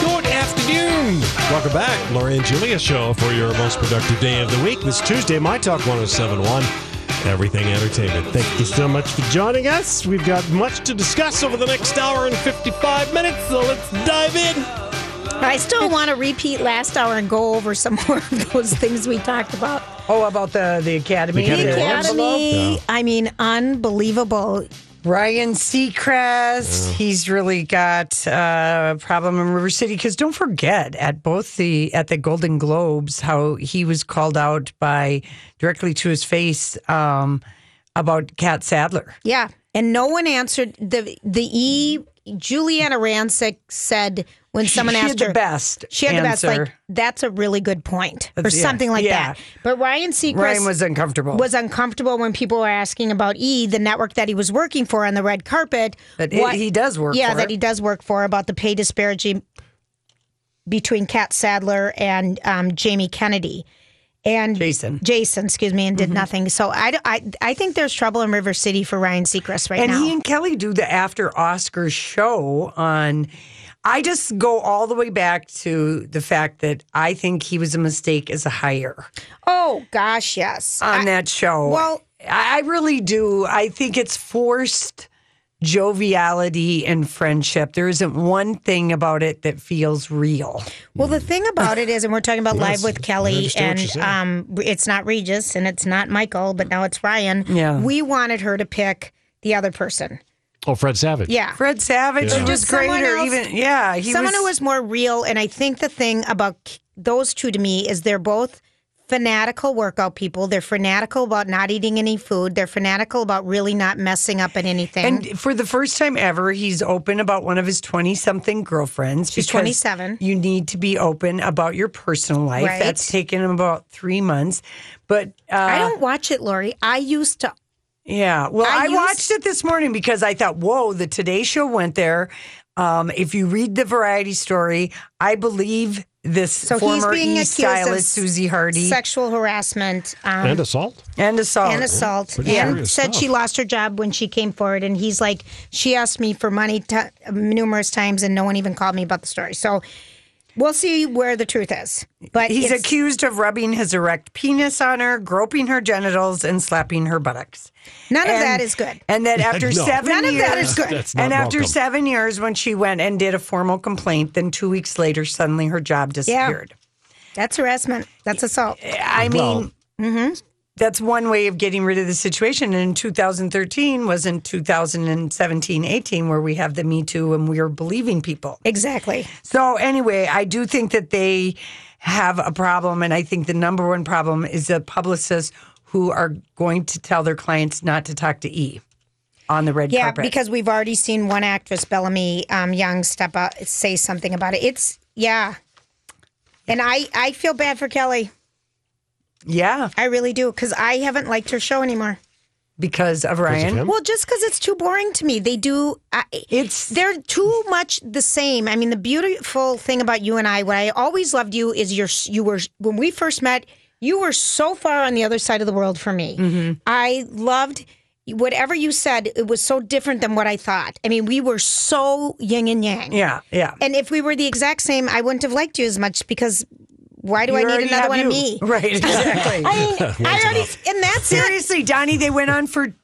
Good afternoon. Welcome back. Lori and Julia show for your most productive day of the week. This Tuesday, My Talk 1071, Everything Entertainment. Thank you so much for joining us. We've got much to discuss over the next hour and 55 minutes, so let's dive in. I still want to repeat last hour and go over some more of those things we talked about. Oh, about the the academy. The Academy The Academy, I mean, unbelievable. Ryan Seacrest, he's really got uh, a problem in River City because don't forget at both the at the Golden Globes how he was called out by directly to his face um, about Catt Sadler. Yeah, and no one answered the the E. Giuliana Rancic said when someone she asked had the her, best she had the best. Like that's a really good point, or yeah, something like yeah. that. But Ryan Seacrest Ryan was uncomfortable. was uncomfortable when people were asking about E, the network that he was working for on the red carpet. That he- he does work Yeah, for. that he does work for about the pay disparity between Catt Sadler and um, Jamie Kennedy. And Jason. Mm-hmm. Jason, excuse me, and did nothing. So I, I, I think there's trouble in River City for Ryan Seacrest right and now. he and Kelly do the after Oscars show on. I just go all the way back to the fact that I think he was a mistake as a hire oh gosh, yes. on I- that show. well- I I really do. I think it's forced joviality and friendship. There isn't one thing about it that feels real. Well, the thing about it is, and we're talking about live with Kelly, and um, it's not Regis and it's not Michael, but now it's Ryan. Yeah. we wanted her to pick the other person. Oh, Fred Savage. Yeah, Fred Savage Yeah. was Just someone greater. else- Even yeah, he someone was, who was more real. And I think the thing about those two to me is they're both fanatical workout people. They're fanatical about not eating any food. They're fanatical about really not messing up at anything. And for the first time ever, he's open about one of his 20 something girlfriends. She's 27. You need to be open about your personal life. Right. That's taken him about three months. But uh, I don't watch it, Lori. I used to. yeah. Well, I I, used- watched it this morning because I thought, whoa, the Today Show went there. Um, if you read the variety story, I believe this So he's former being E stylist of Suzie Hardy sexual harassment. Um, And assault. and assault. and assault Pretty and said stuff. she lost her job when she came forward and he's like she asked me for money t- numerous times and no one even called me about the story so we'll see where the truth is but He's accused of rubbing his erect penis on her, groping her genitals, and slapping her buttocks. none of that is good And that after No. seven None of years, that is good. That's not and after welcome. seven years, when she went and did a formal complaint, then two weeks later, suddenly her job disappeared. that's harassment that's assault I mean, Mm-hmm. That's one way of getting rid of the situation. And in 2013 was in 2017, 18, where we have the Me Too and we are believing people. exactly So anyway, I do think that they have a problem, and I think the number one problem is the publicists who are going to tell their clients not to talk to E on the red yeah carpet. because we've already seen one actress bellamy um, young step up say something about it it's yeah and i i feel bad for kelly yeah, i really do because i haven't liked her show anymore because of Ryan. him? Well, just because it's too boring to me. They do. I, It's- they're too much the same. I mean, the beautiful thing about you and I, what I always loved you is your you were when we first met. You were so far on the other side of the world for me. Mm-hmm. I loved whatever you said. It was so different than what I thought. I mean, we were so yin and yang. Yeah, yeah. And if we were the exact same, I wouldn't have liked you as much because why do You I need another one you. of me? Right, exactly. I mean, I already, and that's it. Seriously, Donnie, they went on for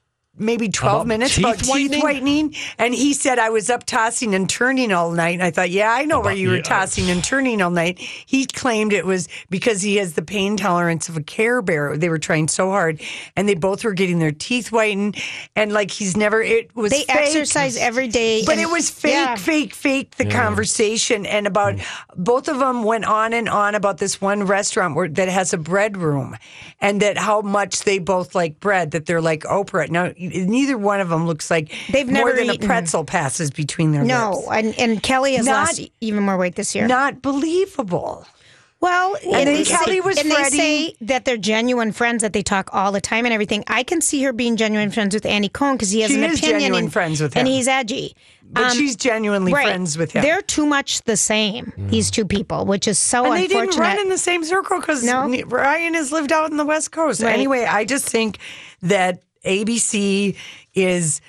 maybe 12 About minutes teeth about teeth whitening? whitening. And he said, I was up tossing and turning all night. And I thought, yeah, I know where About- you were yeah. tossing and turning all night. He claimed it was because he has the pain tolerance of a Care Bear. They were trying so hard. And they both were getting their teeth whitened. And like he's never, it was They fake. exercise every day. But and- it was fake, yeah. fake, fake, the conversation. And about mm. both of them went on and on about this one restaurant where, that has a bread room and that how much they both like bread, that they're like Oprah. Now, neither one of them looks like They've more never than eaten. a pretzel passes between their No, lips. and, and Kelly has Not- lost even more weight this year. Not believable. Well, and, they Kelly say, was and they say that they're genuine friends, that they talk all the time and everything. I can see her being genuine friends with Andy Cohen because he has She an opinion and, friends with him, and he's edgy. But Um, she's genuinely right. friends with him. They're too much the same. These two people, which is so and they unfortunate. didn't run in the same circle because No. Ryan has lived out in the West Coast. Right. Anyway, I just think that ABC is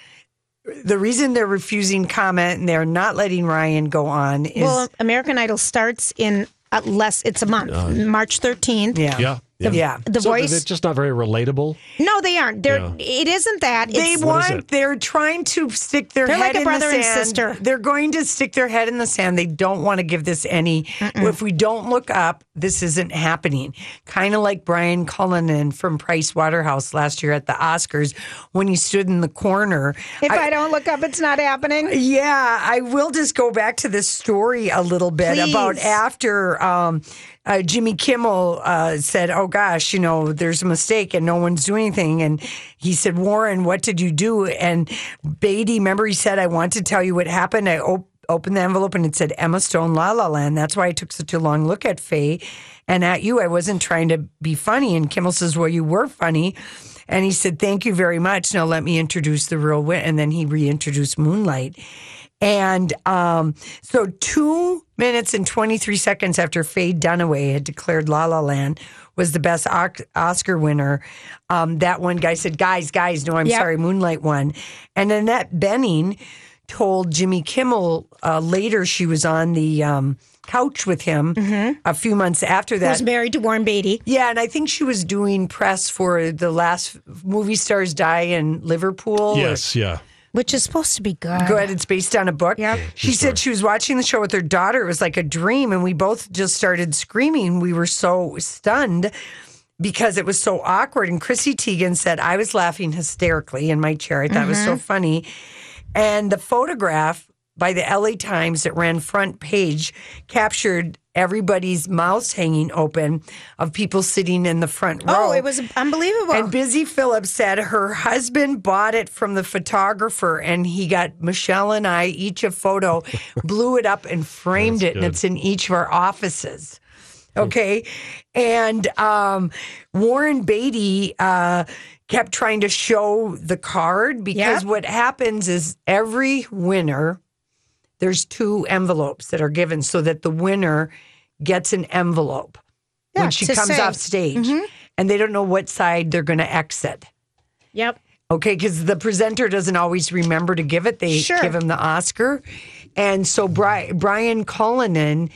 the reason they're refusing comment and they're not letting Ryan go on is well, American Idol starts in uh, less. It's a month, March thirteenth. yeah. Yeah. Yeah. Yeah. The So voice. they're just not very relatable. no, they aren't. They're. Yeah. It isn't that. They want. it? They're trying to stick their head. They're head like a in brother the and sister. They're going to stick their head in the sand. They don't want to give this any. If we don't look up, this isn't happening. Kind of like Brian Cullinan from Price Waterhouse last year at the Oscars when he stood in the corner. if I, don't look up, it's not happening. Yeah, I will just go back to this story a little bit Please. about after um, uh, Jimmy Kimmel uh, said, "Oh gosh, you know, there's a mistake and no one's doing anything." And he said, "Warren, what did you do?" And Beatty, remember, he said, "I want to tell you what happened." I op- opened the envelope and it said Emma Stone, La La Land. That's why I took such a long look at Faye and at you. I wasn't trying to be funny. And Kimmel says, "Well, you were funny." And he said, Thank you very much. Now let me introduce the real win. And then he reintroduced Moonlight. And um, so, two minutes and 23 seconds after Faye Dunaway had declared La La Land was the best Oc- Oscar winner, um, that one guy said, Guys, guys, no, I'm Yep. sorry, Moonlight won. And Annette Bening told Jimmy Kimmel uh, later she was on the um, couch with him a few months after Who's was married to Warren Beatty? Yeah, and I think she was doing press for the last movie stars die in Liverpool. or- Yes. Yeah. Which is supposed to be good. Good. It's based on a book. Yep. She said she was watching the show with her daughter. It was like a dream, and we both just started screaming. We were so stunned because it was so awkward. And Chrissy Teigen said I was laughing hysterically in my chair. I thought it was so mm-hmm. funny. And the photograph by the LA Times that ran front page captured everybody's mouths hanging open of people sitting in the front row. Oh, it was unbelievable. And Busy Phillips said her husband bought it from the photographer and he got Michelle and I each a photo, blew it up and framed That's it, and it's in each of our offices. Okay. And um, Warren Beatty uh, kept trying to show the card because Yep. what happens is every winner, there's two envelopes that are given so that the winner gets an envelope Yeah, when she comes say. off stage mm-hmm. and they don't know what side they're going to exit. yep. Okay, because the presenter doesn't always remember to give it. They Sure. give him the Oscar. And so Bri- Brian Cullinan,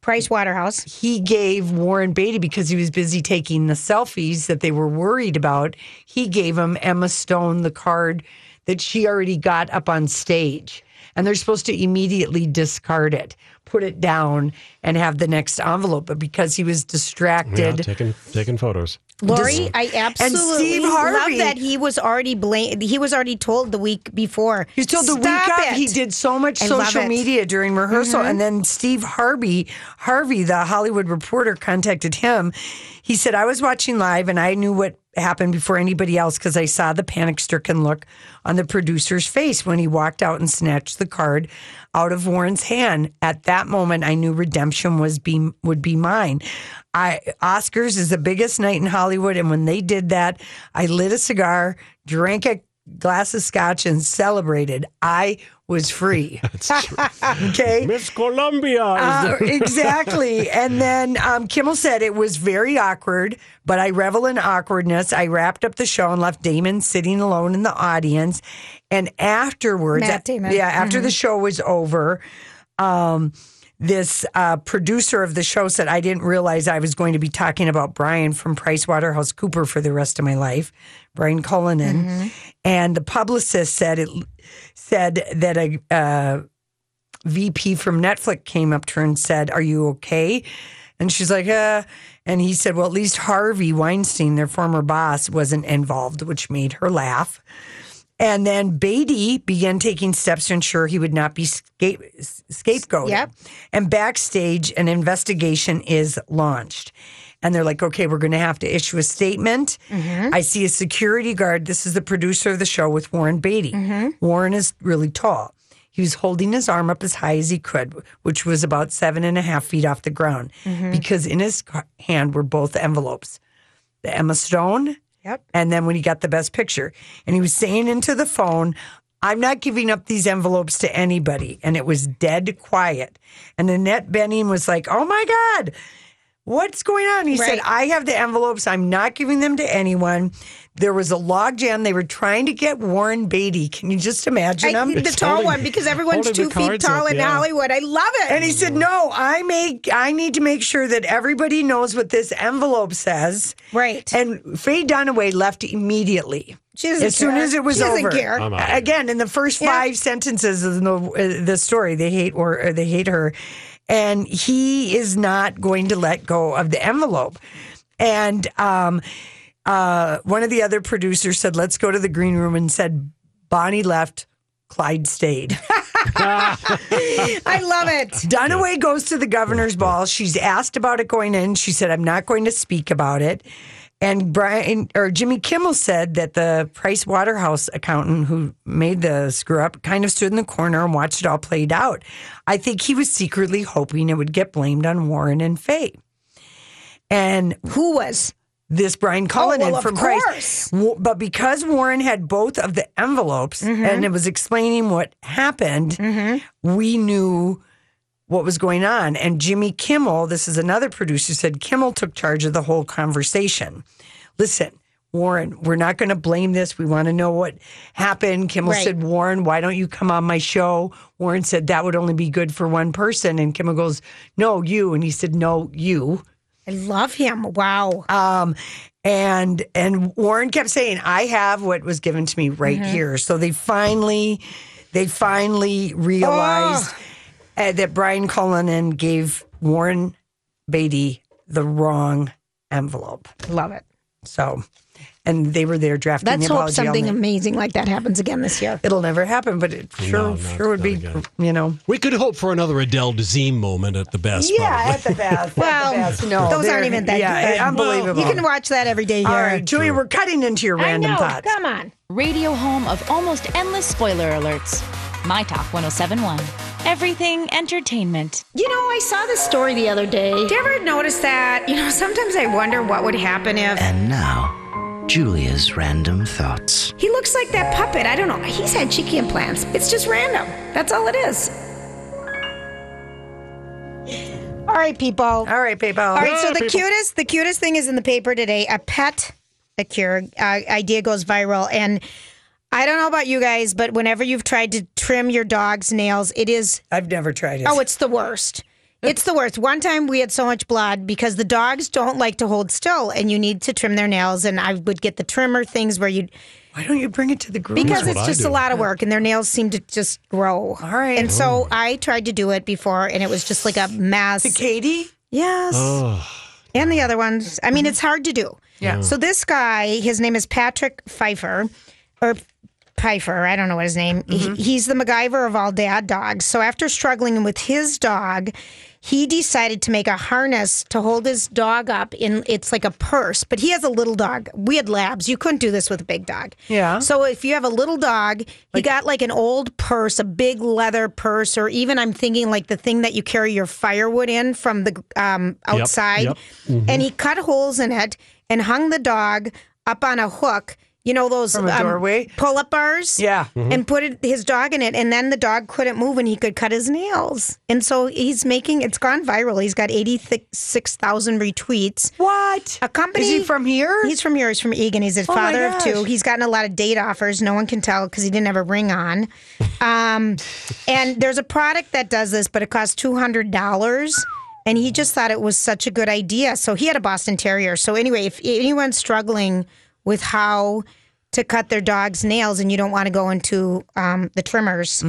Price Waterhouse. he gave Warren Beatty because he was busy taking the selfies that they were worried about. He gave him Emma Stone the card that she already got up on stage. And they're supposed to immediately discard it, put it down, and have the next envelope. But because he was Yeah. distracted, Taking taking photos. Lori, I absolutely Steve love Harvey- that he was already blamed. He was already told the week before. He's told the Stop week of. it. He did so much I social media during rehearsal, mm-hmm. and then Steve Harvey, Harvey, the Hollywood reporter, contacted him. He said, "I was watching live, and I knew what happened before anybody else because I saw the panic-stricken look on the producer's face when he walked out and snatched the card out of Warren's hand. At that moment, I knew redemption was be would be mine." I Oscars is the biggest night in Hollywood, and when they did that, I lit a cigar, drank a glass of scotch, and celebrated. I was free. okay. Miss Colombia. Uh, exactly. And then um, Kimmel said it was very awkward, but I revel in awkwardness. I wrapped up the show and left Damon sitting alone in the audience. And afterwards, Matt Damon. yeah, after the show was over, um, this uh, producer of the show said, I didn't realize I was going to be talking about Brian from PricewaterhouseCooper for the rest of my life, Brian Cullinan. And the publicist said it said that a uh, VP from Netflix came up to her and said, Are you okay? And she's like, uh, and he said, Well, at least Harvey Weinstein, their former boss, wasn't involved, which made her laugh. And then Beatty began taking steps to ensure he would not be scape, scapegoated. Yep. And backstage, an investigation is launched. And they're like, okay, we're going to have to issue a statement. Mm-hmm. I see a security guard. This is the producer of the show with Warren Beatty. Mm-hmm. Warren is really tall. He was holding his arm up as high as he could, which was about seven and a half feet off the ground, mm-hmm. because in his hand were both envelopes the Emma Stone Yep. and then when he got the best picture. And he was saying into the phone, I'm not giving up these envelopes to anybody. And it was dead quiet. And Annette Bening was like, Oh my God, what's going on? He said, I have the envelopes. I'm not giving them to anyone. There was a log jam. They were trying to get Warren Beatty. Can you just imagine I, him? the tall holding- one because everyone's two feet tall up, in yeah. Hollywood. I love it. And he said, "No, I make. I need to make sure that everybody knows what this envelope says." Right. And Faye Dunaway left immediately. She doesn't as soon care. as it was She doesn't over. care. I'm out. Again, in the first Yeah. five sentences of the, uh, the story, they hate or, or they hate her, and he is not going to let go of the envelope. And um, uh, one of the other producers said, "Let's go to the green room," and said, "Bonnie left." Clyde stayed. I love it. Dunaway goes to the governor's ball. She's asked about it going in. She said, I'm not going to speak about it. And Brian or Jimmy Kimmel said that the Price Waterhouse accountant who made the screw up kind of stood in the corner and watched it all played out. I think he was secretly hoping it would get blamed on Warren and Faye. And Who was? This Brian Cullinan well, of from course. Price. But because Warren had both of the envelopes Mm-hmm. and it was explaining what happened, we knew what was going on. And Jimmy Kimmel, this is another producer, said Kimmel took charge of the whole conversation. Listen, Warren, we're not going to blame this. We want to know what happened. Kimmel Right. said, Warren, why don't you come on my show? Warren said that would only be good for one person. And Kimmel goes, No, you. And he said, No, you. I love him. Wow. Um, and and Warren kept saying, "I have what was given to me right Mm-hmm. here." So they finally, they finally realized uh, that Brian Cullinan gave Warren Beatty the wrong envelope. love it. So, and they were there drafting Let's the hope apology. something all night. amazing like that happens again this year. It'll never happen, but it sure No, no, sure would be. again. You know. We could hope for another Adele Dazeem moment at the best. Yeah, probably. at the best. Well, the best. no, those they're- aren't even that yeah, good. unbelievable. You can watch that every day here. All right, Julia, we're cutting into your random I know. thoughts. Come on. Radio home of almost endless spoiler alerts. My Talk 1071. Everything entertainment. You know, I saw this story the other day. Do you ever notice that? You know, sometimes I wonder what would happen if And now, Julia's random thoughts. he looks like that puppet. I don't know. He's had cheeky implants. It's just random. That's all it is. All right, people. All right, people. All right, so the cutest, the cutest thing is in the paper today. A pet, a cure uh, idea goes viral, and I don't know about you guys, but whenever you've tried to trim your dog's nails, it is I've never tried it. oh, it's the worst. It's the worst. One time we had so much blood because the dogs don't like to hold still, and you need to trim their nails. And I would get the trimmer things where you Why don't you bring it to the group? because it's just a lot of work, and their nails seem to just grow. All right. And so I tried to do it before, and it was just like a mass. to Katie? Yes. Oh, and the other ones. I mean, it's hard to do. Yeah. So this guy, his name is Patrick Pfeiffer, or Pfeiffer. I don't know what his name. He, he's the MacGyver of all dad dogs. So after struggling with his dog, he decided to make a harness to hold his dog up in. It's like a purse, but he has a little dog. We had labs. You couldn't do this with a big dog. Yeah. So if you have a little dog, he got like an old purse, a big leather purse, or even I'm thinking like the thing that you carry your firewood in from the um, outside. yep. And he cut holes in it and hung the dog up on a hook you know those From a doorway? pull-up bars. Yeah. and put it, his dog in it, and then the dog couldn't move, and he could cut his nails. And so he's making it's gone viral. He's got eighty six thousand retweets. What? A company Is he from here? He's from here. He's from Eagan. He's a Oh my father of two. He's gotten a lot of date offers. No one can tell because he didn't have a ring on. Um, and there's a product that does this, but it costs two hundred dollars. And he just thought it was such a good idea. So he had a Boston Terrier. So anyway, if anyone's struggling with how to cut their dog's nails and you don't want to go into um, the trimmers,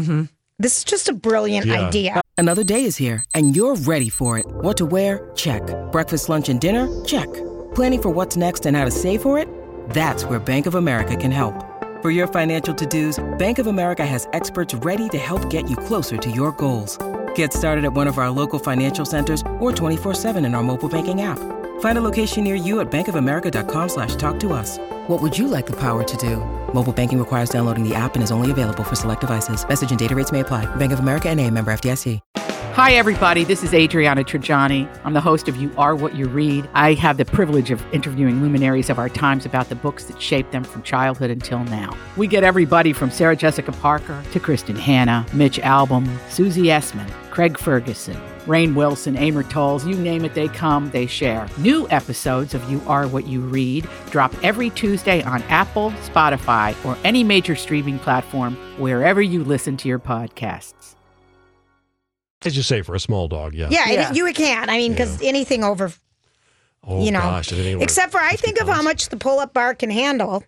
this is just a brilliant Yeah. idea. Another day is here, and you're ready for it. What to wear? Check. Breakfast, lunch, and dinner? Check. Planning for what's next and how to save for it? That's where Bank of America can help. For your financial to dos, Bank of America has experts ready to help get you closer to your goals. Get started at one of our local financial centers or 24-7 in our mobile banking app. Find a location near you at bankofamerica.com slash talk to us. What would you like the power to do? Mobile banking requires downloading the app and is only available for select devices. Message and data rates may apply. Bank of America and a member FDIC. Hi, everybody. This is Adriana Trigiani. I'm the host of You Are What You Read. I have the privilege of interviewing luminaries of our times about the books that shaped them from childhood until now. We get everybody from Sarah Jessica Parker to Kristin Hannah, Mitch Albom, Susie Essman, Craig Ferguson, Rainn Wilson, Amor Towles, you name it, they come, they share. New episodes of You Are What You Read drop every Tuesday on Apple, Spotify, or any major streaming platform wherever you listen to your podcasts. As you say, for a small dog, yeah. Yeah, Yeah. You can. I mean, because anything over, Oh you know, gosh, anything except for I 50 think of how much the pull-up bar can handle.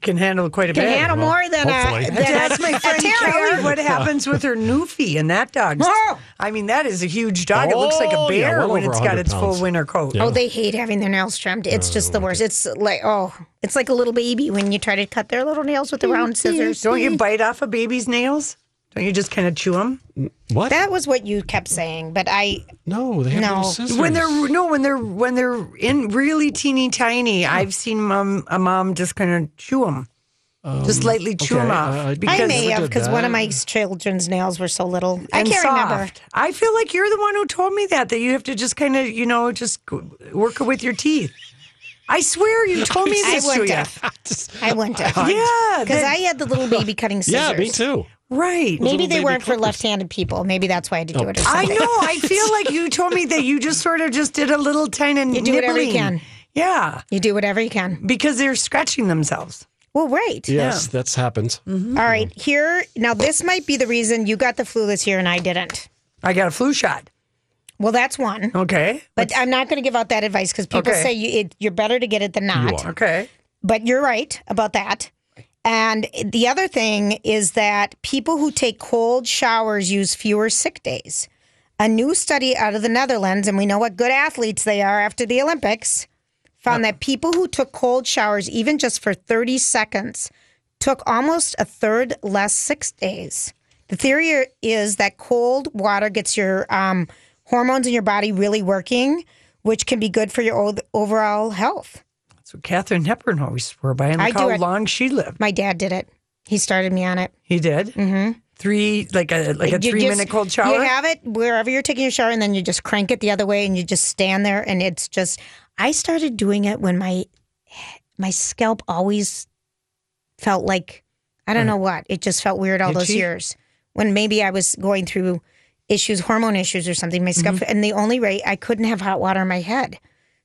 Can handle quite a Can bit. handle well, more than a, hopefully. than That's my a friend terrier. Kelly. What happens with her Newfie and that dog? Oh. I mean, that is a huge dog. it looks like a Oh, yeah, bear well when it's got 100 its full winter coat. Yeah. Oh, they hate having their nails trimmed. It's just the oh, worst. It's like oh, it's like a little baby when you try to cut their little nails with the round scissors. Don't you bite off a baby's nails? Don't you just kind of chew them? What? That was what you kept saying, but I no, they have No. little scissors. When they're no, when they're when they're in really teeny tiny, I've seen mom a mom just kind of chew them, just lightly chew okay, them off. uh, I- I may have because one of my children's nails were so little. I and can't soft. remember. I feel like you're the one who told me that that you have to just kind of you know just go- work it with your teeth. I swear you told me I this, wouldn't Julia. have. I wouldn't have. Yeah, Because that- I had the little baby cutting scissors. yeah, me too. Right. Maybe they weren't for left-handed people. Maybe that's why I had to do oh. it. Or I know. I feel like you told me that you just sort of just did a little tiny You do whatever you nibbling. can. Yeah, You do whatever you can. because they're scratching themselves. Well, right. Yes, that's happened. Mm-hmm. All right. Here now, this might be the reason you got the flu this year and I didn't. I got a flu shot. Well, that's one. Okay. But I'm not going to give out that advice because people Okay. say you, it, you're better to get it than not. are. Okay. But you're right about that. And the other thing is that people who take cold showers use fewer sick days. A new study out of the Netherlands, and we know what good athletes they are after the Olympics, found that people who took cold showers, even just for 30 seconds, took almost a third less sick days. The theory is that cold water gets your um, hormones in your body really working, which can be good for your overall health. That's what Katharine Hepburn always swore by, and I look do how it. long she lived. My dad did it. He started me on it. He did. Mm-hmm. Three, like a like a You three just- minute cold shower. You have it wherever you're taking your shower, and then you just crank it the other way, and you just stand there, and it's just. I started doing it when my my scalp always felt like I don't know what. It just felt weird all those Itchy? years when maybe I was going through issues, hormone issues or something. My scalp, Mm-hmm. and the only way I couldn't have hot water on my head.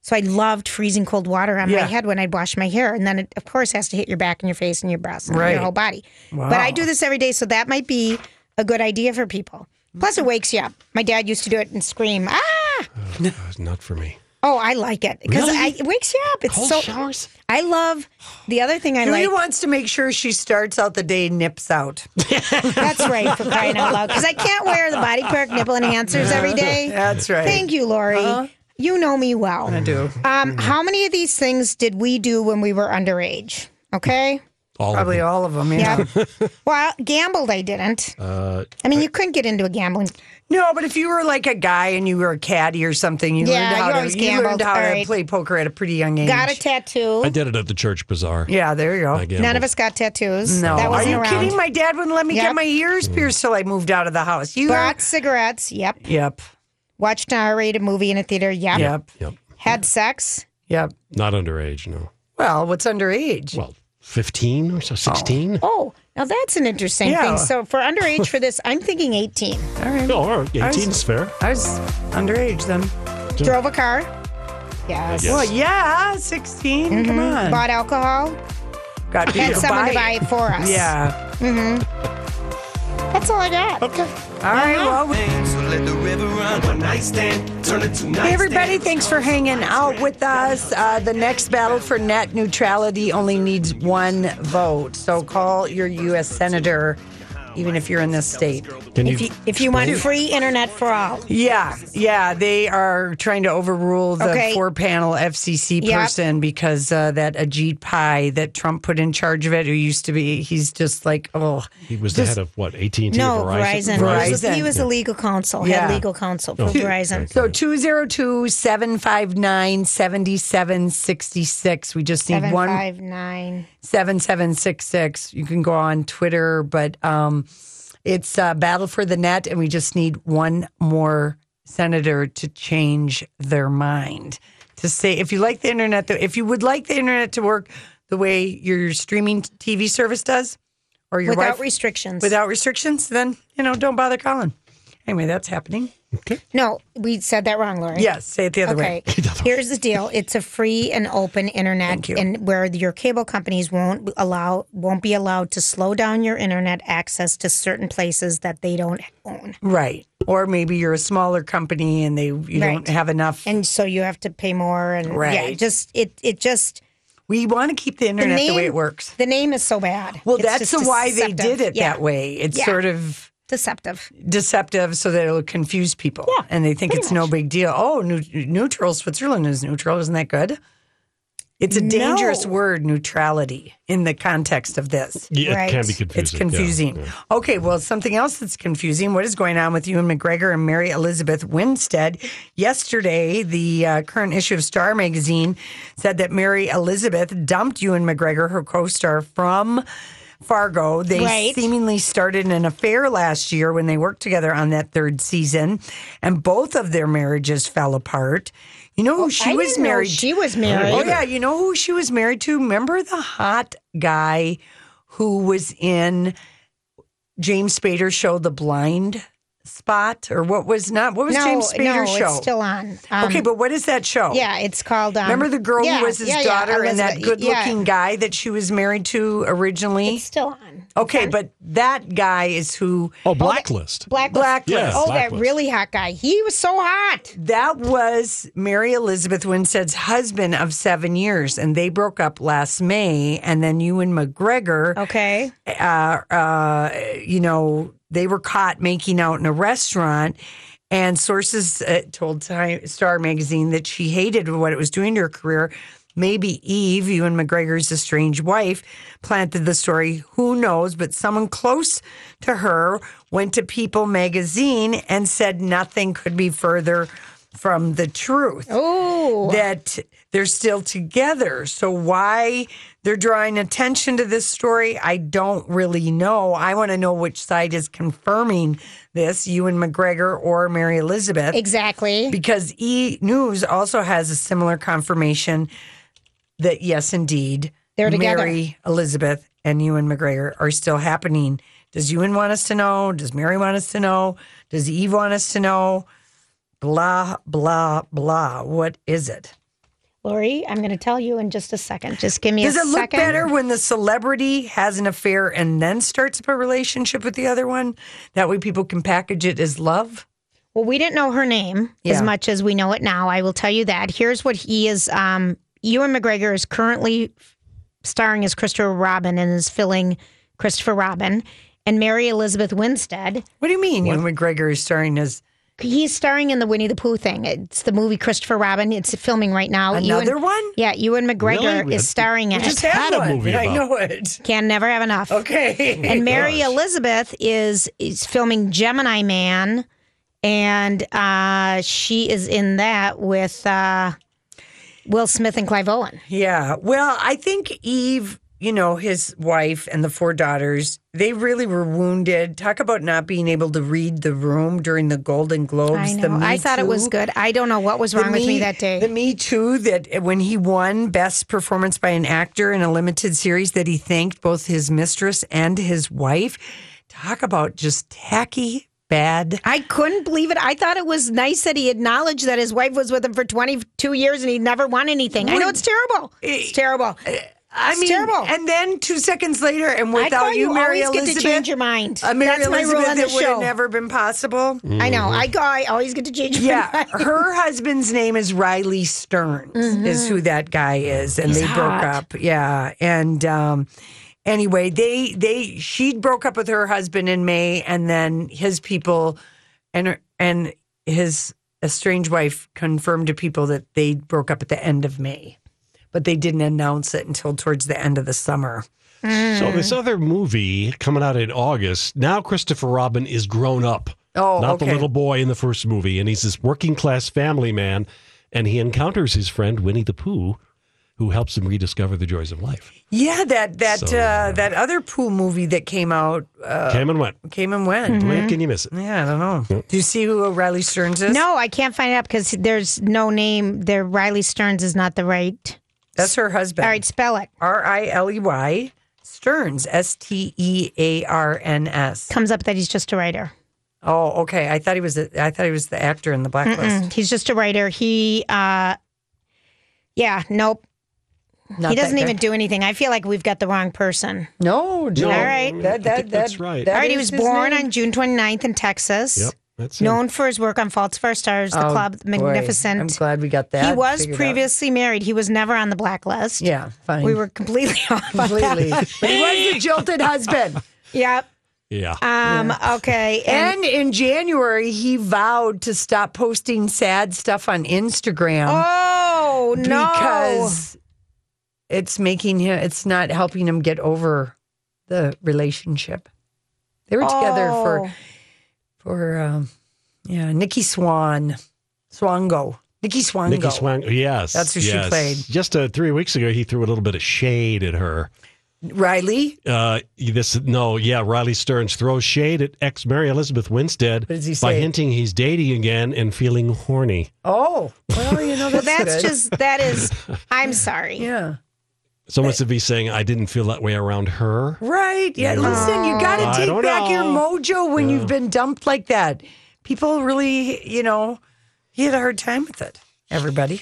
So I loved freezing cold water on my head when I'd wash my hair, and then it, of course, has to hit your back and your face and your breasts and Right. your whole body. But I do this every day, so that might be a good idea for people. Plus, it wakes you up. My dad used to do it and scream, "Ah!" Uh, not for me. Oh, I like it because Really? it wakes you up. It's Cold so. showers? I love the other thing I Julia like. wants to make sure she starts out the day nips out. That's right for crying out loud because I can't wear the body perk nipple enhancers every day. That's right. Thank you, Lori. You know me well. I do. Um, how many of these things did we do when we were underage? Okay. All Probably of all of them. Yeah. Yeah. well, gambled I didn't. Uh, I mean, you couldn't get into a gambling. No, but if you were like a guy and you were a caddy or something, you Yeah, learned how you to always you learned gambled. how All to right. play poker at a pretty young age. Got a tattoo. I did it at the church bazaar. Yeah, there you go. I gambled. None of us got tattoos. No, that are wasn't you around. kidding? My dad wouldn't let me Yep. get my ears pierced till I moved out of the house. You Bought cigarettes. Yep. Yep. Watched an R-rated movie in a theater. Yep. Yep. Yep. Had sex. Yep. Not underage, no. Well, what's underage? Well, 15 or so, 16? Oh, now that's an interesting Yeah. thing. So for underage for this, I'm thinking 18. All right. Oh, all right. 18 is fair. I was underage then. Drove a car. Yes. Yes. Well, yeah, 16. Come mm-hmm. on. Bought alcohol. Got people Had to someone buy to buy it. it for us. Yeah. Mm-hmm. That's all I got. Okay. All right. Well, we- So let the river run. One night stand, turn it to night Hey, everybody, thanks for hanging out with us. Uh, the next battle for net neutrality only needs one vote. So call your U.S. Senator, even if you're in this state. Can If you, if you want free internet for all. Yeah, yeah, they are trying to overrule the Okay. four panel FCC Yep. person because uh, that Ajit Pai that Trump put in charge of it, who used to be, he's just like, oh, He was the head of what, AT&T No, or Verizon. Verizon? He was, Verizon. he was a legal counsel, Yeah. had legal counsel for Oh. Verizon. So 202 759 7766. We just need Seven one five nine. 7766. You can go on Twitter, but um, it's a Battle for the Net, and we just need one more senator to change their mind. To say, if you like the internet, if you would like the internet to work the way your streaming TV service does, or your Without wife, restrictions. without restrictions, then, you know, don't bother calling. Anyway, that's happening. Okay. No, we said that wrong, Lori. Yes, say it the other Okay. way. Here's the deal. It's a free and open internet and where your cable companies won't allow won't be allowed to slow down your internet access to certain places that they don't own. Right. Or maybe you're a smaller company and they you don't have enough. And so you have to pay more and yeah, Right. just it it just we want to keep the internet the, way it works. the name is so bad. Well, It's that's just the why they did it Yeah. that way. It's Yeah. sort of Deceptive. deceptive so that it'll confuse people. Yeah, and they think pretty it's no big deal. Oh, neu- neutral. Switzerland is neutral. Isn't that good? It's a dangerous No. word, neutrality, in the context of this. Yeah, Right. it can be confusing. It's yeah, confusing. yeah. Okay, well, something else that's confusing. What is going on with Ewan McGregor and Mary Elizabeth Winstead? Yesterday, the uh, current issue of Star magazine said that Mary Elizabeth dumped Ewan McGregor, her co star, from Fargo. They Right. seemingly started an affair last year when they worked together on that third season, and both of their marriages fell apart. You know who oh, she I was married She was oh, married. Oh yeah, you know who she was married to? Remember the hot guy who was in James Spader's show The Blind Spot or what was not what was no, James Spader's no, show? it's still on. Um, okay, but what is that show? yeah, it's called. Um, Remember the girl yeah, who was his yeah, yeah, daughter and that good-looking yeah, guy that she was married to originally? It's still on. okay, but that guy is who Oh, Blacklist. Blacklist. Blacklist. Yeah, oh, Blacklist. that really hot guy. He was so hot. That was Mary Elizabeth Winstead's husband of seven years, and they broke up last May. And then Ewan McGregor, Okay. uh, uh, you know, they were caught making out in a restaurant. And sources uh, told Time, Star magazine that she hated what it was doing to her career. Maybe Eve, Ewan McGregor's estranged wife, planted the story. Who knows? But someone close to her went to People magazine and said nothing could be further from the truth Oh, that they're still together. So why they're drawing attention to this story, I don't really know. I want to know which side is confirming this, Ewan McGregor or Mary Elizabeth. exactly. Because E News also has a similar confirmation that yes, indeed, They're together. Mary Elizabeth and Ewan McGregor are still happening. Does Ewan want us to know? Does Mary want us to know? Does Eve want us to know? Blah blah blah. What is it? Lori, I'm going to tell you in just a second. Just give me a Does a it look second. better when the celebrity has an affair and then starts up a relationship with the other one? That way people can package it as love? Well, we didn't know her name Yeah. as much as we know it now. I will tell you that. Here's what he is. Um, Ewan McGregor is currently starring as Christopher Robin and is filling Christopher Robin. And Mary Elizabeth Winstead, What do you mean Ewan McGregor is starring as he's starring in the Winnie the Pooh thing. It's the movie Christopher Robin. It's filming right now. another Ewan, one? Yeah, Ewan McGregor Really? is starring in it. just had a movie I know it. Can never have enough. Okay. And Mary Gosh. Elizabeth is is filming Gemini Man, and uh, she is in that with uh, Will Smith and Clive Owen. Yeah. Well, I think Eve you know, his wife and the four daughters, they really were wounded. Talk about not being able to read the room during the Golden Globes. I the know. Me I thought it was good. I don't know what was wrong with me that day. The Me Too that when he won Best Performance by an Actor in a Limited Series, that he thanked both his mistress and his wife. Talk about just tacky, bad. I couldn't believe it. I thought it was nice that he acknowledged that his wife was with him for 22 years and he never won anything. I know it's terrible. It's terrible. Uh, I It's mean, terrible. and then two seconds later, and without you, you Mary always get to change your mind. Uh, Mary That's my rule Elizabeth, on the it would have never been possible. I know. I, go, I always get to change my Yeah, mind. her husband's name is Riley Stearns, is who that guy is, and He's they broke up. Yeah, and um, anyway, they they she broke up with her husband in May, and then his people and her- and his estranged wife confirmed to people that they broke up at the end of May, but they didn't announce it until towards the end of the summer. So this other movie coming out in August. Now Christopher Robin is grown up. Oh, not okay. the little boy in the first movie, and he's this working class family man, and he encounters his friend Winnie the Pooh, who helps him rediscover the joys of life. Yeah, that that So, uh, that other Pooh movie that came out uh, Came and went. came and went. When can you miss it? Yeah, I don't know. Do you see who Riley Stearns is? No, I can't find it out because there's no name. There, Riley Stearns is not the right. That's her husband. All right, spell it. R I L E Y Stearns. S T E A R N S. Comes up that he's just a writer. Oh, okay. I thought he was. A, I thought he was the actor in the blacklist. Mm, He's just a writer. He, uh, yeah, nope. Not he doesn't even do anything. I feel like we've got the wrong person. No, Joe. All right. That, that, think that's right. that All right, he was born name. on June 29th in Texas. Yep, that's him. Known for his work on Faults of Our Stars, The Oh, Club, boy. Magnificent. I'm glad we got that. he was figured out. previously married. He was never on the blacklist. Yeah, fine. We were completely off on completely. that. but he was the jilted husband. Yep. Yeah. Um, Okay. And, And in January, he vowed to stop posting sad stuff on Instagram. oh, no. because it's making him it's not helping him get over the relationship they were together Oh. for um yeah nikki swan swango nikki swango Nikki Swan. Yes. That's who she played. Just uh, three weeks ago, he threw a little bit of shade at her. riley Uh, this no, yeah. Riley Stearns throws shade at ex Mary Elizabeth Winstead he by hinting he's dating again and feeling horny. oh well you know Well, that's, that's good. just, that is, I'm sorry. yeah So much of he's saying I didn't feel that way around her. right yeah listen you got I to take don't back your know. mojo when you've been dumped like that people really you know he had a hard time with it everybody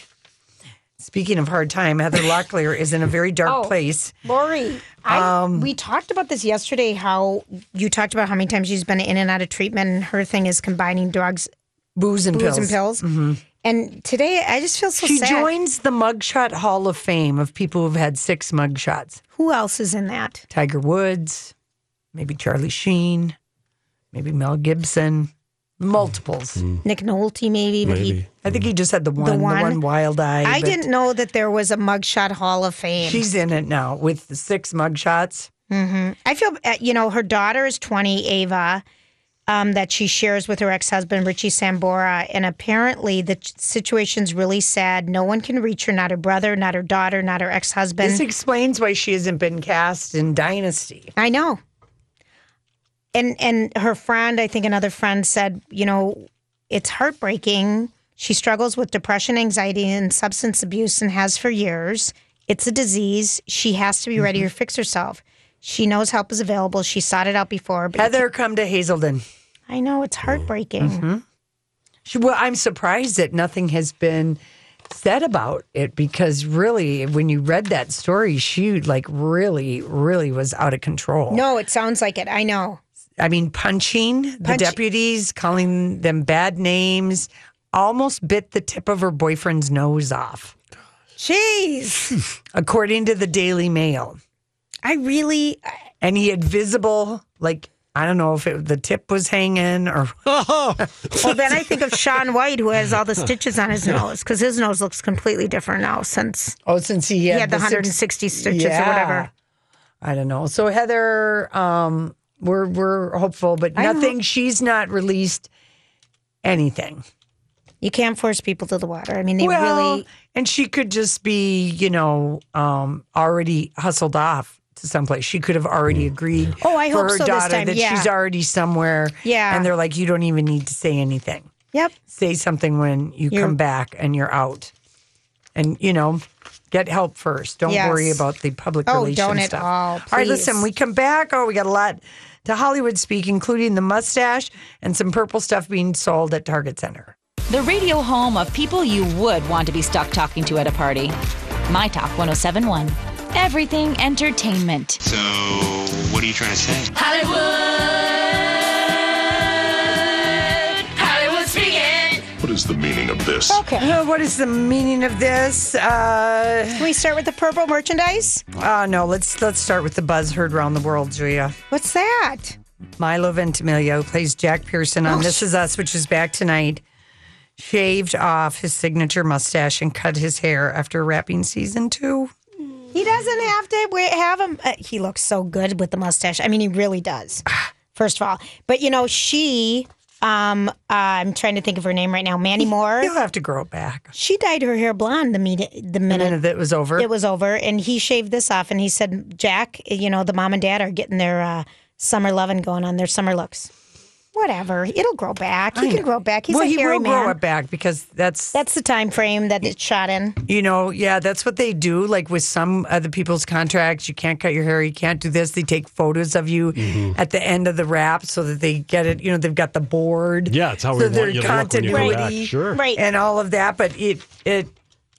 Speaking of hard time, Heather Locklear is in a very dark Oh. place. Lori, I, Um, we talked about this yesterday. How you talked about how many times she's been in and out of treatment, and her thing is combining drugs, Booze and booze pills. Mm-hmm. and pills. And today, I just feel so She sad. joins the Mugshot Hall of Fame of people who've had six mugshots. Who else is in that? Tiger Woods, maybe Charlie Sheen, maybe Mel Gibson, multiples. Nick Nolte, maybe. But he, I think he just had the one, the one, one? wild eye. I didn't know that there was a mugshot Hall of Fame. She's in it now with the six mugshots. I feel, uh, you know, her daughter is 20, Ava, um, that she shares with her ex husband, Richie Sambora. And apparently the situation's really sad. No one can reach her, not her brother, not her daughter, not her ex husband. This explains why she hasn't been cast in Dynasty. I know. And and her friend, I think another friend said, you know, it's heartbreaking. She struggles with depression, anxiety, and substance abuse and has for years. It's a disease. She has to be ready to fix herself. She knows help is available. She sought it out before. But Heather, come to Hazelden. I know it's heartbreaking. Mm-hmm. She, well, I'm surprised that nothing has been said about it because really, when you read that story, she like really, really was out of control. No, it sounds like it. I know. I mean, punching the deputies, calling them bad names, almost bit the tip of her boyfriend's nose off, Jeez. according to the Daily Mail. I really, And he had visible, like, I don't know if it, the tip was hanging or. well, then I think of Shaun White, who has all the stitches on his nose, because his nose looks completely different now since Oh, since he he had, had the six- 160 stitches or whatever. I don't know. So Heather, um, we're we're hopeful, but nothing. She's not released anything. You can't force people to the water. I mean, they well, really. and she could just be, you know, um, already hustled off to someplace. She could have already mm. agreed Oh, I for hope her so this daughter time, that yeah. she's already somewhere. Yeah. And they're like, you don't even need to say anything. Yep. Say something when you You're- come back and you're out. And, you know, get help first. Don't Yes. worry about the public Oh, relations don't at stuff. all, All right, listen, please. we come back. Oh, we got a lot to Hollywood speak, including the mustache and some purple stuff being sold at Target Center. The radio home of people you would want to be stuck talking to at a party. My Talk 1071. Everything entertainment. So, what are you trying to say? Hollywood, Hollywood speaking. What is the meaning of this? Okay. Uh, what is the meaning of this? Uh, Can we start with the purple merchandise? uh, no, let's let's start with the buzz heard around the world, Julia. What's that? Milo Ventimiglia, plays Jack Pearson on Oh, This Is Us, which is back tonight, shaved off his signature mustache and cut his hair after wrapping season two. He doesn't have to have him. Uh, he looks so good with the mustache. I mean, he really does. First of all, but you know, she. Um, uh, I'm trying to think of her name right now. Mandy Moore. He'll have to grow it back. She dyed her hair blonde the minute the The minute that it was over. it was over, and he shaved this off, and he said, "Jack, you know, the mom and dad are getting their uh, summer loving going on, their summer looks. Whatever, it'll grow back. He I can know. grow back. He's well, a he hairy will grow it back because that's That's the time frame that it's shot in. You know, yeah, that's what they do. Like with some other people's contracts, you can't cut your hair, you can't do this. They take photos of you Mm-hmm. at the end of the wrap so that they get it. You know, they've got the board. Yeah, it's how we so want you to look when you go back. continuity Sure. Right. and all of that. But it, it,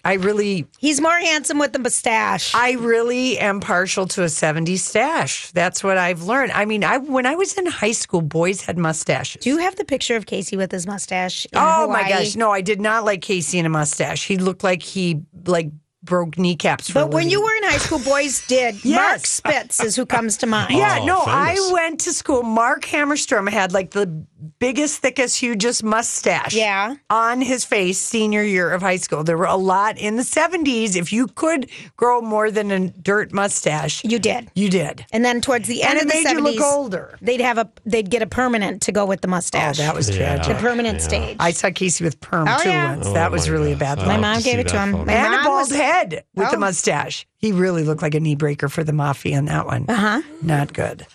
I really, He's more handsome with the mustache. I really am partial to a '70s stash. That's what I've learned. I mean, I when I was in high school, boys had mustaches. Do you have the picture of Casey with his mustache? in Oh my gosh, no, I did not like Casey in a mustache. He looked like he like broke kneecaps. For a But when you were in high school, boys did. Mark Spitz is who comes to mind. Yeah, Oh, no, famous. I went to school. Mark Hammerstrom had like the biggest, thickest, hugest mustache. Yeah. On his face, senior year of high school. There were a lot in the 70s. If you could grow more than a dirt mustache, You did. you did. And then towards the end And of the made you look 70s, older. they'd have a they'd get a permanent to go with the mustache. Oh, mustache. that was Yeah. the tragic. permanent stage. I saw Casey with perm Oh, too yeah. once. Oh, that was my really a gosh. bad I'd. My mom gave it to him. photo. My and a bald was- head with the Oh. mustache. He really looked like a knee breaker for the mafia in that one. Uh Uh-huh. huh. Not good.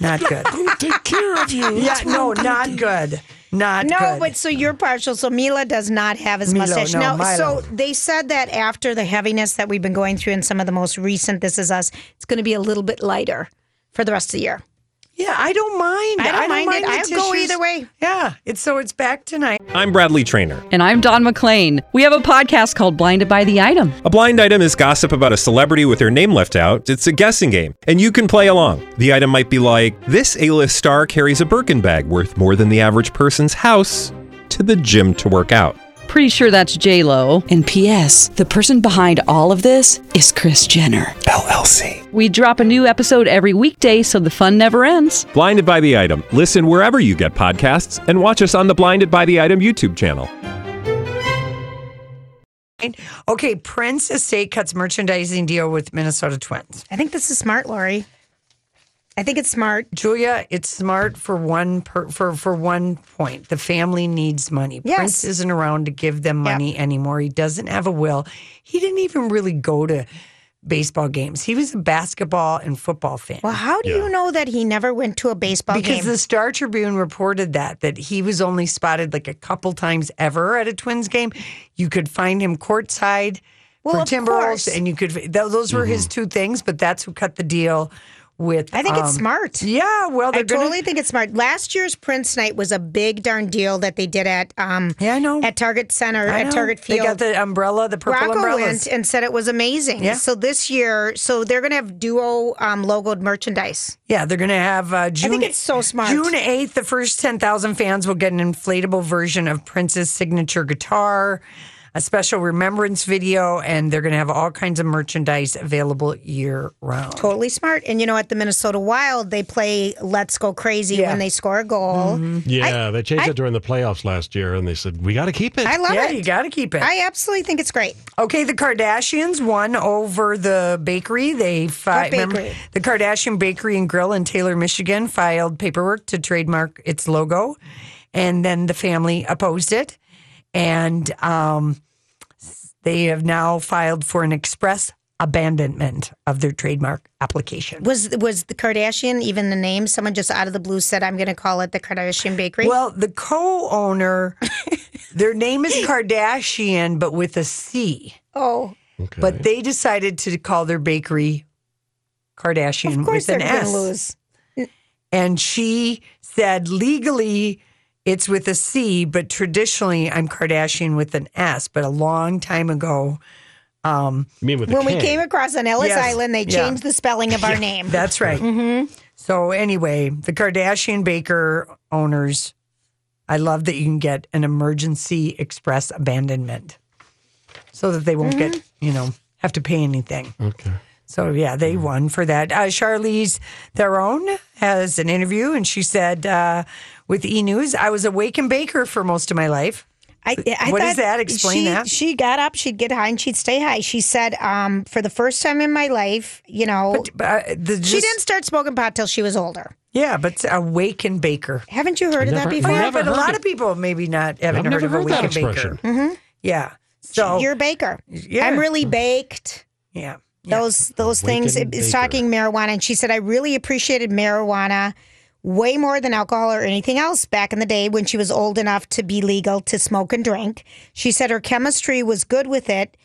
Not good. Take care of you. yeah, no, not good. Not good. No, good. but so you're partial. So Milo does not have his Milo, mustache. no, now, so they said that after the heaviness that we've been going through in some of the most recent This Is Us, it's going to be a little bit lighter for the rest of the year. Yeah, I don't mind. I don't mind it. the I'll go tissues. either way. Yeah, it's so it's back tonight. I'm Bradley Trainer. And I'm Don McClain. We have a podcast called Blinded by the Item. A blind item is gossip about a celebrity with their name left out. It's a guessing game, and you can play along. The item might be like this: A-list star carries a Birkin bag worth more than the average person's house to the gym to work out. Pretty sure that's J Lo. And P.S. The person behind all of this is Kris Jenner LLC. We drop a new episode every weekday, so the fun never ends. Blinded by the item. Listen wherever you get podcasts, and watch us on the Blinded by the Item YouTube channel. Okay, Prince Estate cuts merchandising deal with Minnesota Twins. I think this is smart, Lori. I think it's smart. Julia, it's smart for one per, for for one point. The family needs money. Yes. Prince isn't around to give them money anymore. He doesn't have a will. He didn't even really go to baseball games. He was a basketball and football fan. Well, how do you know that he never went to a baseball because game? Because the Star Tribune reported that that he was only spotted like a couple times ever at a Twins game. You could find him courtside Well, for Timberwolves, and you could those were his mm-hmm. two things. But that's who cut the deal with. I think it's um, smart. Yeah, well, I gonna- totally think it's smart. Last year's Prince Night was a big darn deal that they did at um yeah, I know at Target Center I at. Target They got the umbrella, the purple Rocco umbrellas. went and said it was amazing. Yeah. So this year, so they're going to have duo um, logoed merchandise. Yeah, they're going to have uh, June. think it's so smart. June eighth, the first ten thousand fans will get an inflatable version of Prince's signature guitar, a special remembrance video, and they're going to have all kinds of merchandise available year round. Totally smart. And you know, at the Minnesota Wild, they play "Let's Go Crazy" Yeah. when they score a goal. Mm-hmm. Yeah, they changed I- it during the playoffs last year, and they said we got to keep it. I love yeah, it. you got to keep it. I absolutely think it's great. Okay, the Kardashians won over the bakery. They fi- What the Kardashian Bakery and Grill in Taylor, Michigan, filed paperwork to trademark its logo, and then the family opposed it, and um, they have now filed for an express abandonment of their trademark application. Was was the Kardashian even the name? Someone just out of the blue said, "I'm going to call it the Kardashian Bakery." Well, the co-owner, their name is Kardashian, but with a C. oh, But they decided to call their bakery Kardashian of course with they're an S. lose. And she said legally it's with a C, but traditionally I'm Kardashian with an S. But a long time ago, um, You mean with When we came across on Ellis Yes. Island, they Yeah. changed the spelling of our name. That's right. Mm-hmm. So anyway, the Kardashian baker owners, I love that you can get an emergency express abandonment, so that they won't Mm-hmm. get you know have to pay anything. Okay. So yeah, they won for that. Uh, Charlize Theron has an interview, and she said uh, with E News, "I was a wake and baker for most of my life." I, I What thought is that? Explain she, that. She got up, she'd get high, and she'd stay high. She said, um, for the first time in my life, you know, Uh, the, she just- didn't start smoking pot till she was older. Yeah, but a wake and baker. Haven't you heard of Never- that before? Yeah, but a lot it. of people maybe not haven't I've heard never of a wake and baker. Mm-hmm. Yeah. So You're a baker. Yeah. I'm really baked. yeah. Those those things. It's talking marijuana, and she said I really appreciated marijuana way more than alcohol or anything else back in the day when she was old enough to be legal to smoke and drink. She said her chemistry was good with it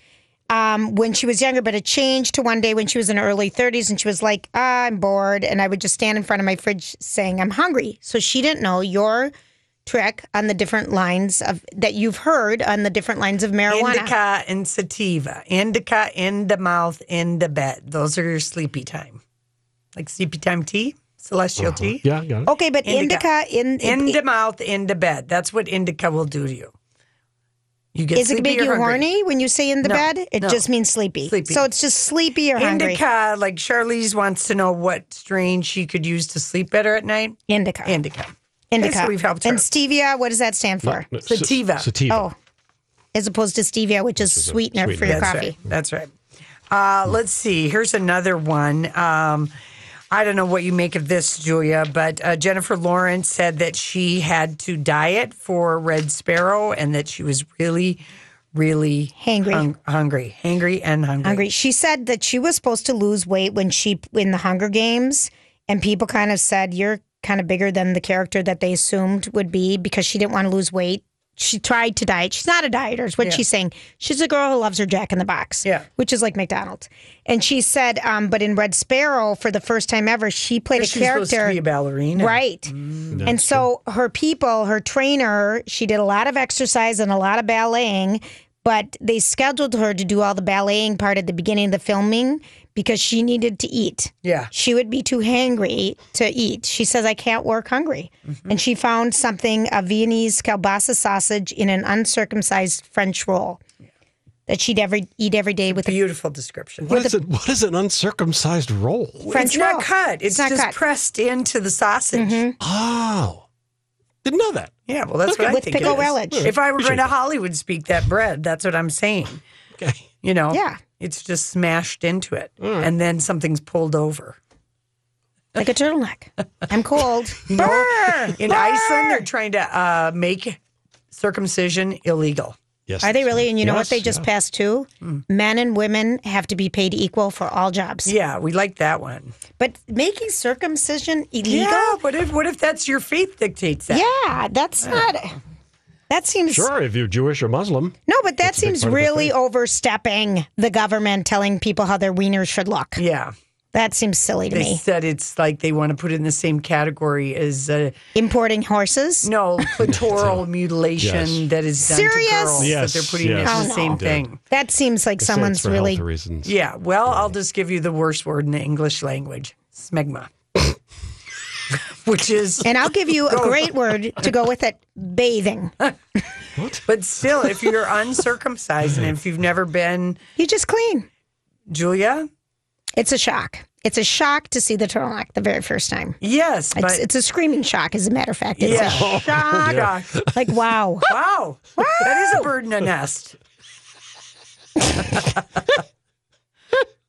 um, when she was younger, but it changed to one day when she was in her early 30s and she was like, ah, I'm bored. And I would just stand in front of my fridge saying, I'm hungry. So she didn't know your trick on the different lines of that you've heard on the different lines of marijuana. Indica and sativa. Indica in the mouth, in the bed. Those are your sleepy time. Like sleepy time tea, celestial uh-huh. tea. Yeah, I got it. Okay, but indica, in, In the mouth, in the bed. That's what indica will do to you. You get Is it sleepy make you hungry. horny when you say in the No, bed? It no. just means sleepy. Sleepy. So it's just sleepy or hungry. Indica, like Charlize wants to know what strain she could use to sleep better at night. Indica. Indica. Indica. Okay, we've helped her. And stevia, what does that stand for? No, s- Sativa. Sativa. Oh, as opposed to stevia, which is is a sweetener for your That's coffee. right. That's right. Uh, let's see. Here's another one. Um, I don't know what you make of this, Julia, but uh, Jennifer Lawrence said that she had to diet for Red Sparrow and that she was really, really Hangry. hung- hungry, hangry, and hungry. Hungry. She said that she was supposed to lose weight when she in the Hunger Games, and people kind of said you're kind of bigger than the character that they assumed would be because she didn't want to lose weight. She tried to diet. She's not a dieter, is what Yeah. she's saying. She's a girl who loves her Jack in the Box, Yeah. which is like McDonald's. And she said, um, but in Red Sparrow, for the first time ever, she played a She's supposed character. to be a ballerina. Right. and so her people, her trainer, she did a lot of exercise and a lot of balleting, but they scheduled her to do all the balleting part at the beginning of the filming because she needed to eat. Yeah. She would be too hangry to eat. She says, I can't work hungry. Mm-hmm. And she found something, a Viennese kielbasa sausage in an uncircumcised French roll that she'd ever eat every day with a Beautiful description. What is it? What is an uncircumcised roll? French it's not roll. cut. It's, It's not just cut. Mm-hmm. pressed into the sausage. Oh, didn't know that. Yeah, well, that's Okay. what I With think. pickle it is. relish. If I were Appreciate going to. Hollywood speak that bread, that's what I'm saying. Okay. You know, Yeah. it's just smashed into it, and then something's pulled over. like a turtleneck. I'm cold. You know, in Iceland, they're trying to uh, make circumcision illegal. Yes. Are they really? And you know what they just yeah. passed too? Men and women have to be paid equal for all jobs. Yeah, we like that one. But making circumcision illegal? Yeah, what if what if that's your faith dictates that? Yeah, that's not. That seems Sure, if you're Jewish or Muslim. no, but that That's a big seems part the really overstepping the government telling people how their wieners should look. Yeah. That seems silly to They me. said it's like they want to put it in the same category as uh, Importing horses. no clitoral mutilation Yes. that is done Serious? to girls. Yes, that they're putting yes. it in Oh, the no. same Did. thing. That seems like They say it's someone's for really. health reasons. Yeah, well, I'll just give you the worst word in the English language smegma. Which is, And I'll give you a great word to go with it: bathing. but still, if you're uncircumcised and if you've never been, You just clean. Julia, It's a shock. It's a shock to see the turtleneck the very first time. yes, but It's, it's a screaming shock, as a matter of fact. It's yeah, a shock. shock. Like, wow. Wow, that is a bird in a nest.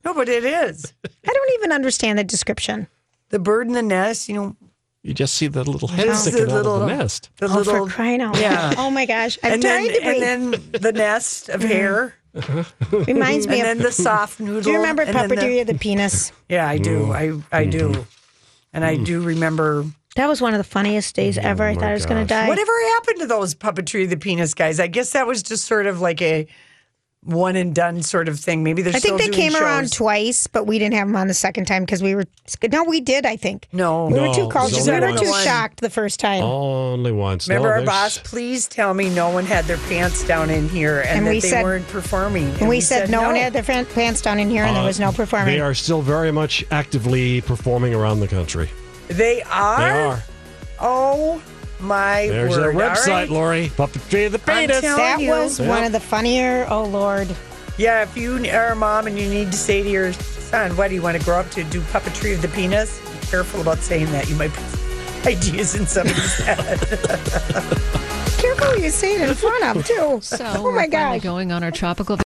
no, but it is I don't even understand the description. the bird in the nest. You know, You just see the little head It's sticking the out little- of the nest. the Oh, little for crying out yeah. loud. Oh my gosh. I'm and trying then to breathe. and then the nest of mm-hmm. hair. Reminds me and of then the soft noodle. Do you remember and then the- of the Penis? Yeah, I do. Mm. I I mm-hmm. do, Mm-hmm. and I mm. do remember. That was one of the funniest days oh, ever. I thought I was going to die. Whatever happened to those puppetry of the penis guys? I guess that was just sort of like a one and done sort of thing. Maybe they're I think still they doing came around twice, but we didn't have them on the second time because we were. No, we did. I think. No, we were too it cautious. We were once. too shocked the first time. Only once. Remember No, our boss? Please tell me no one had their pants down in here and, And that we they said- weren't performing. and we, said, no, one had their pants down in here, and there Uh, was no performing. They are still very much actively performing around the country. They are. They are. Oh my There's word! our All website, right. Lori. Puppetry of the I'm penis. that you. was Yep. one of the funnier. Oh Lord! Yeah, if you are a mom and you need to say to your son, "What do you want to grow up to do? Puppetry of the penis?" Be careful about saying that. You might put ideas in somebody's head. Careful who you say it in front of too. So oh we're my finally going on our tropical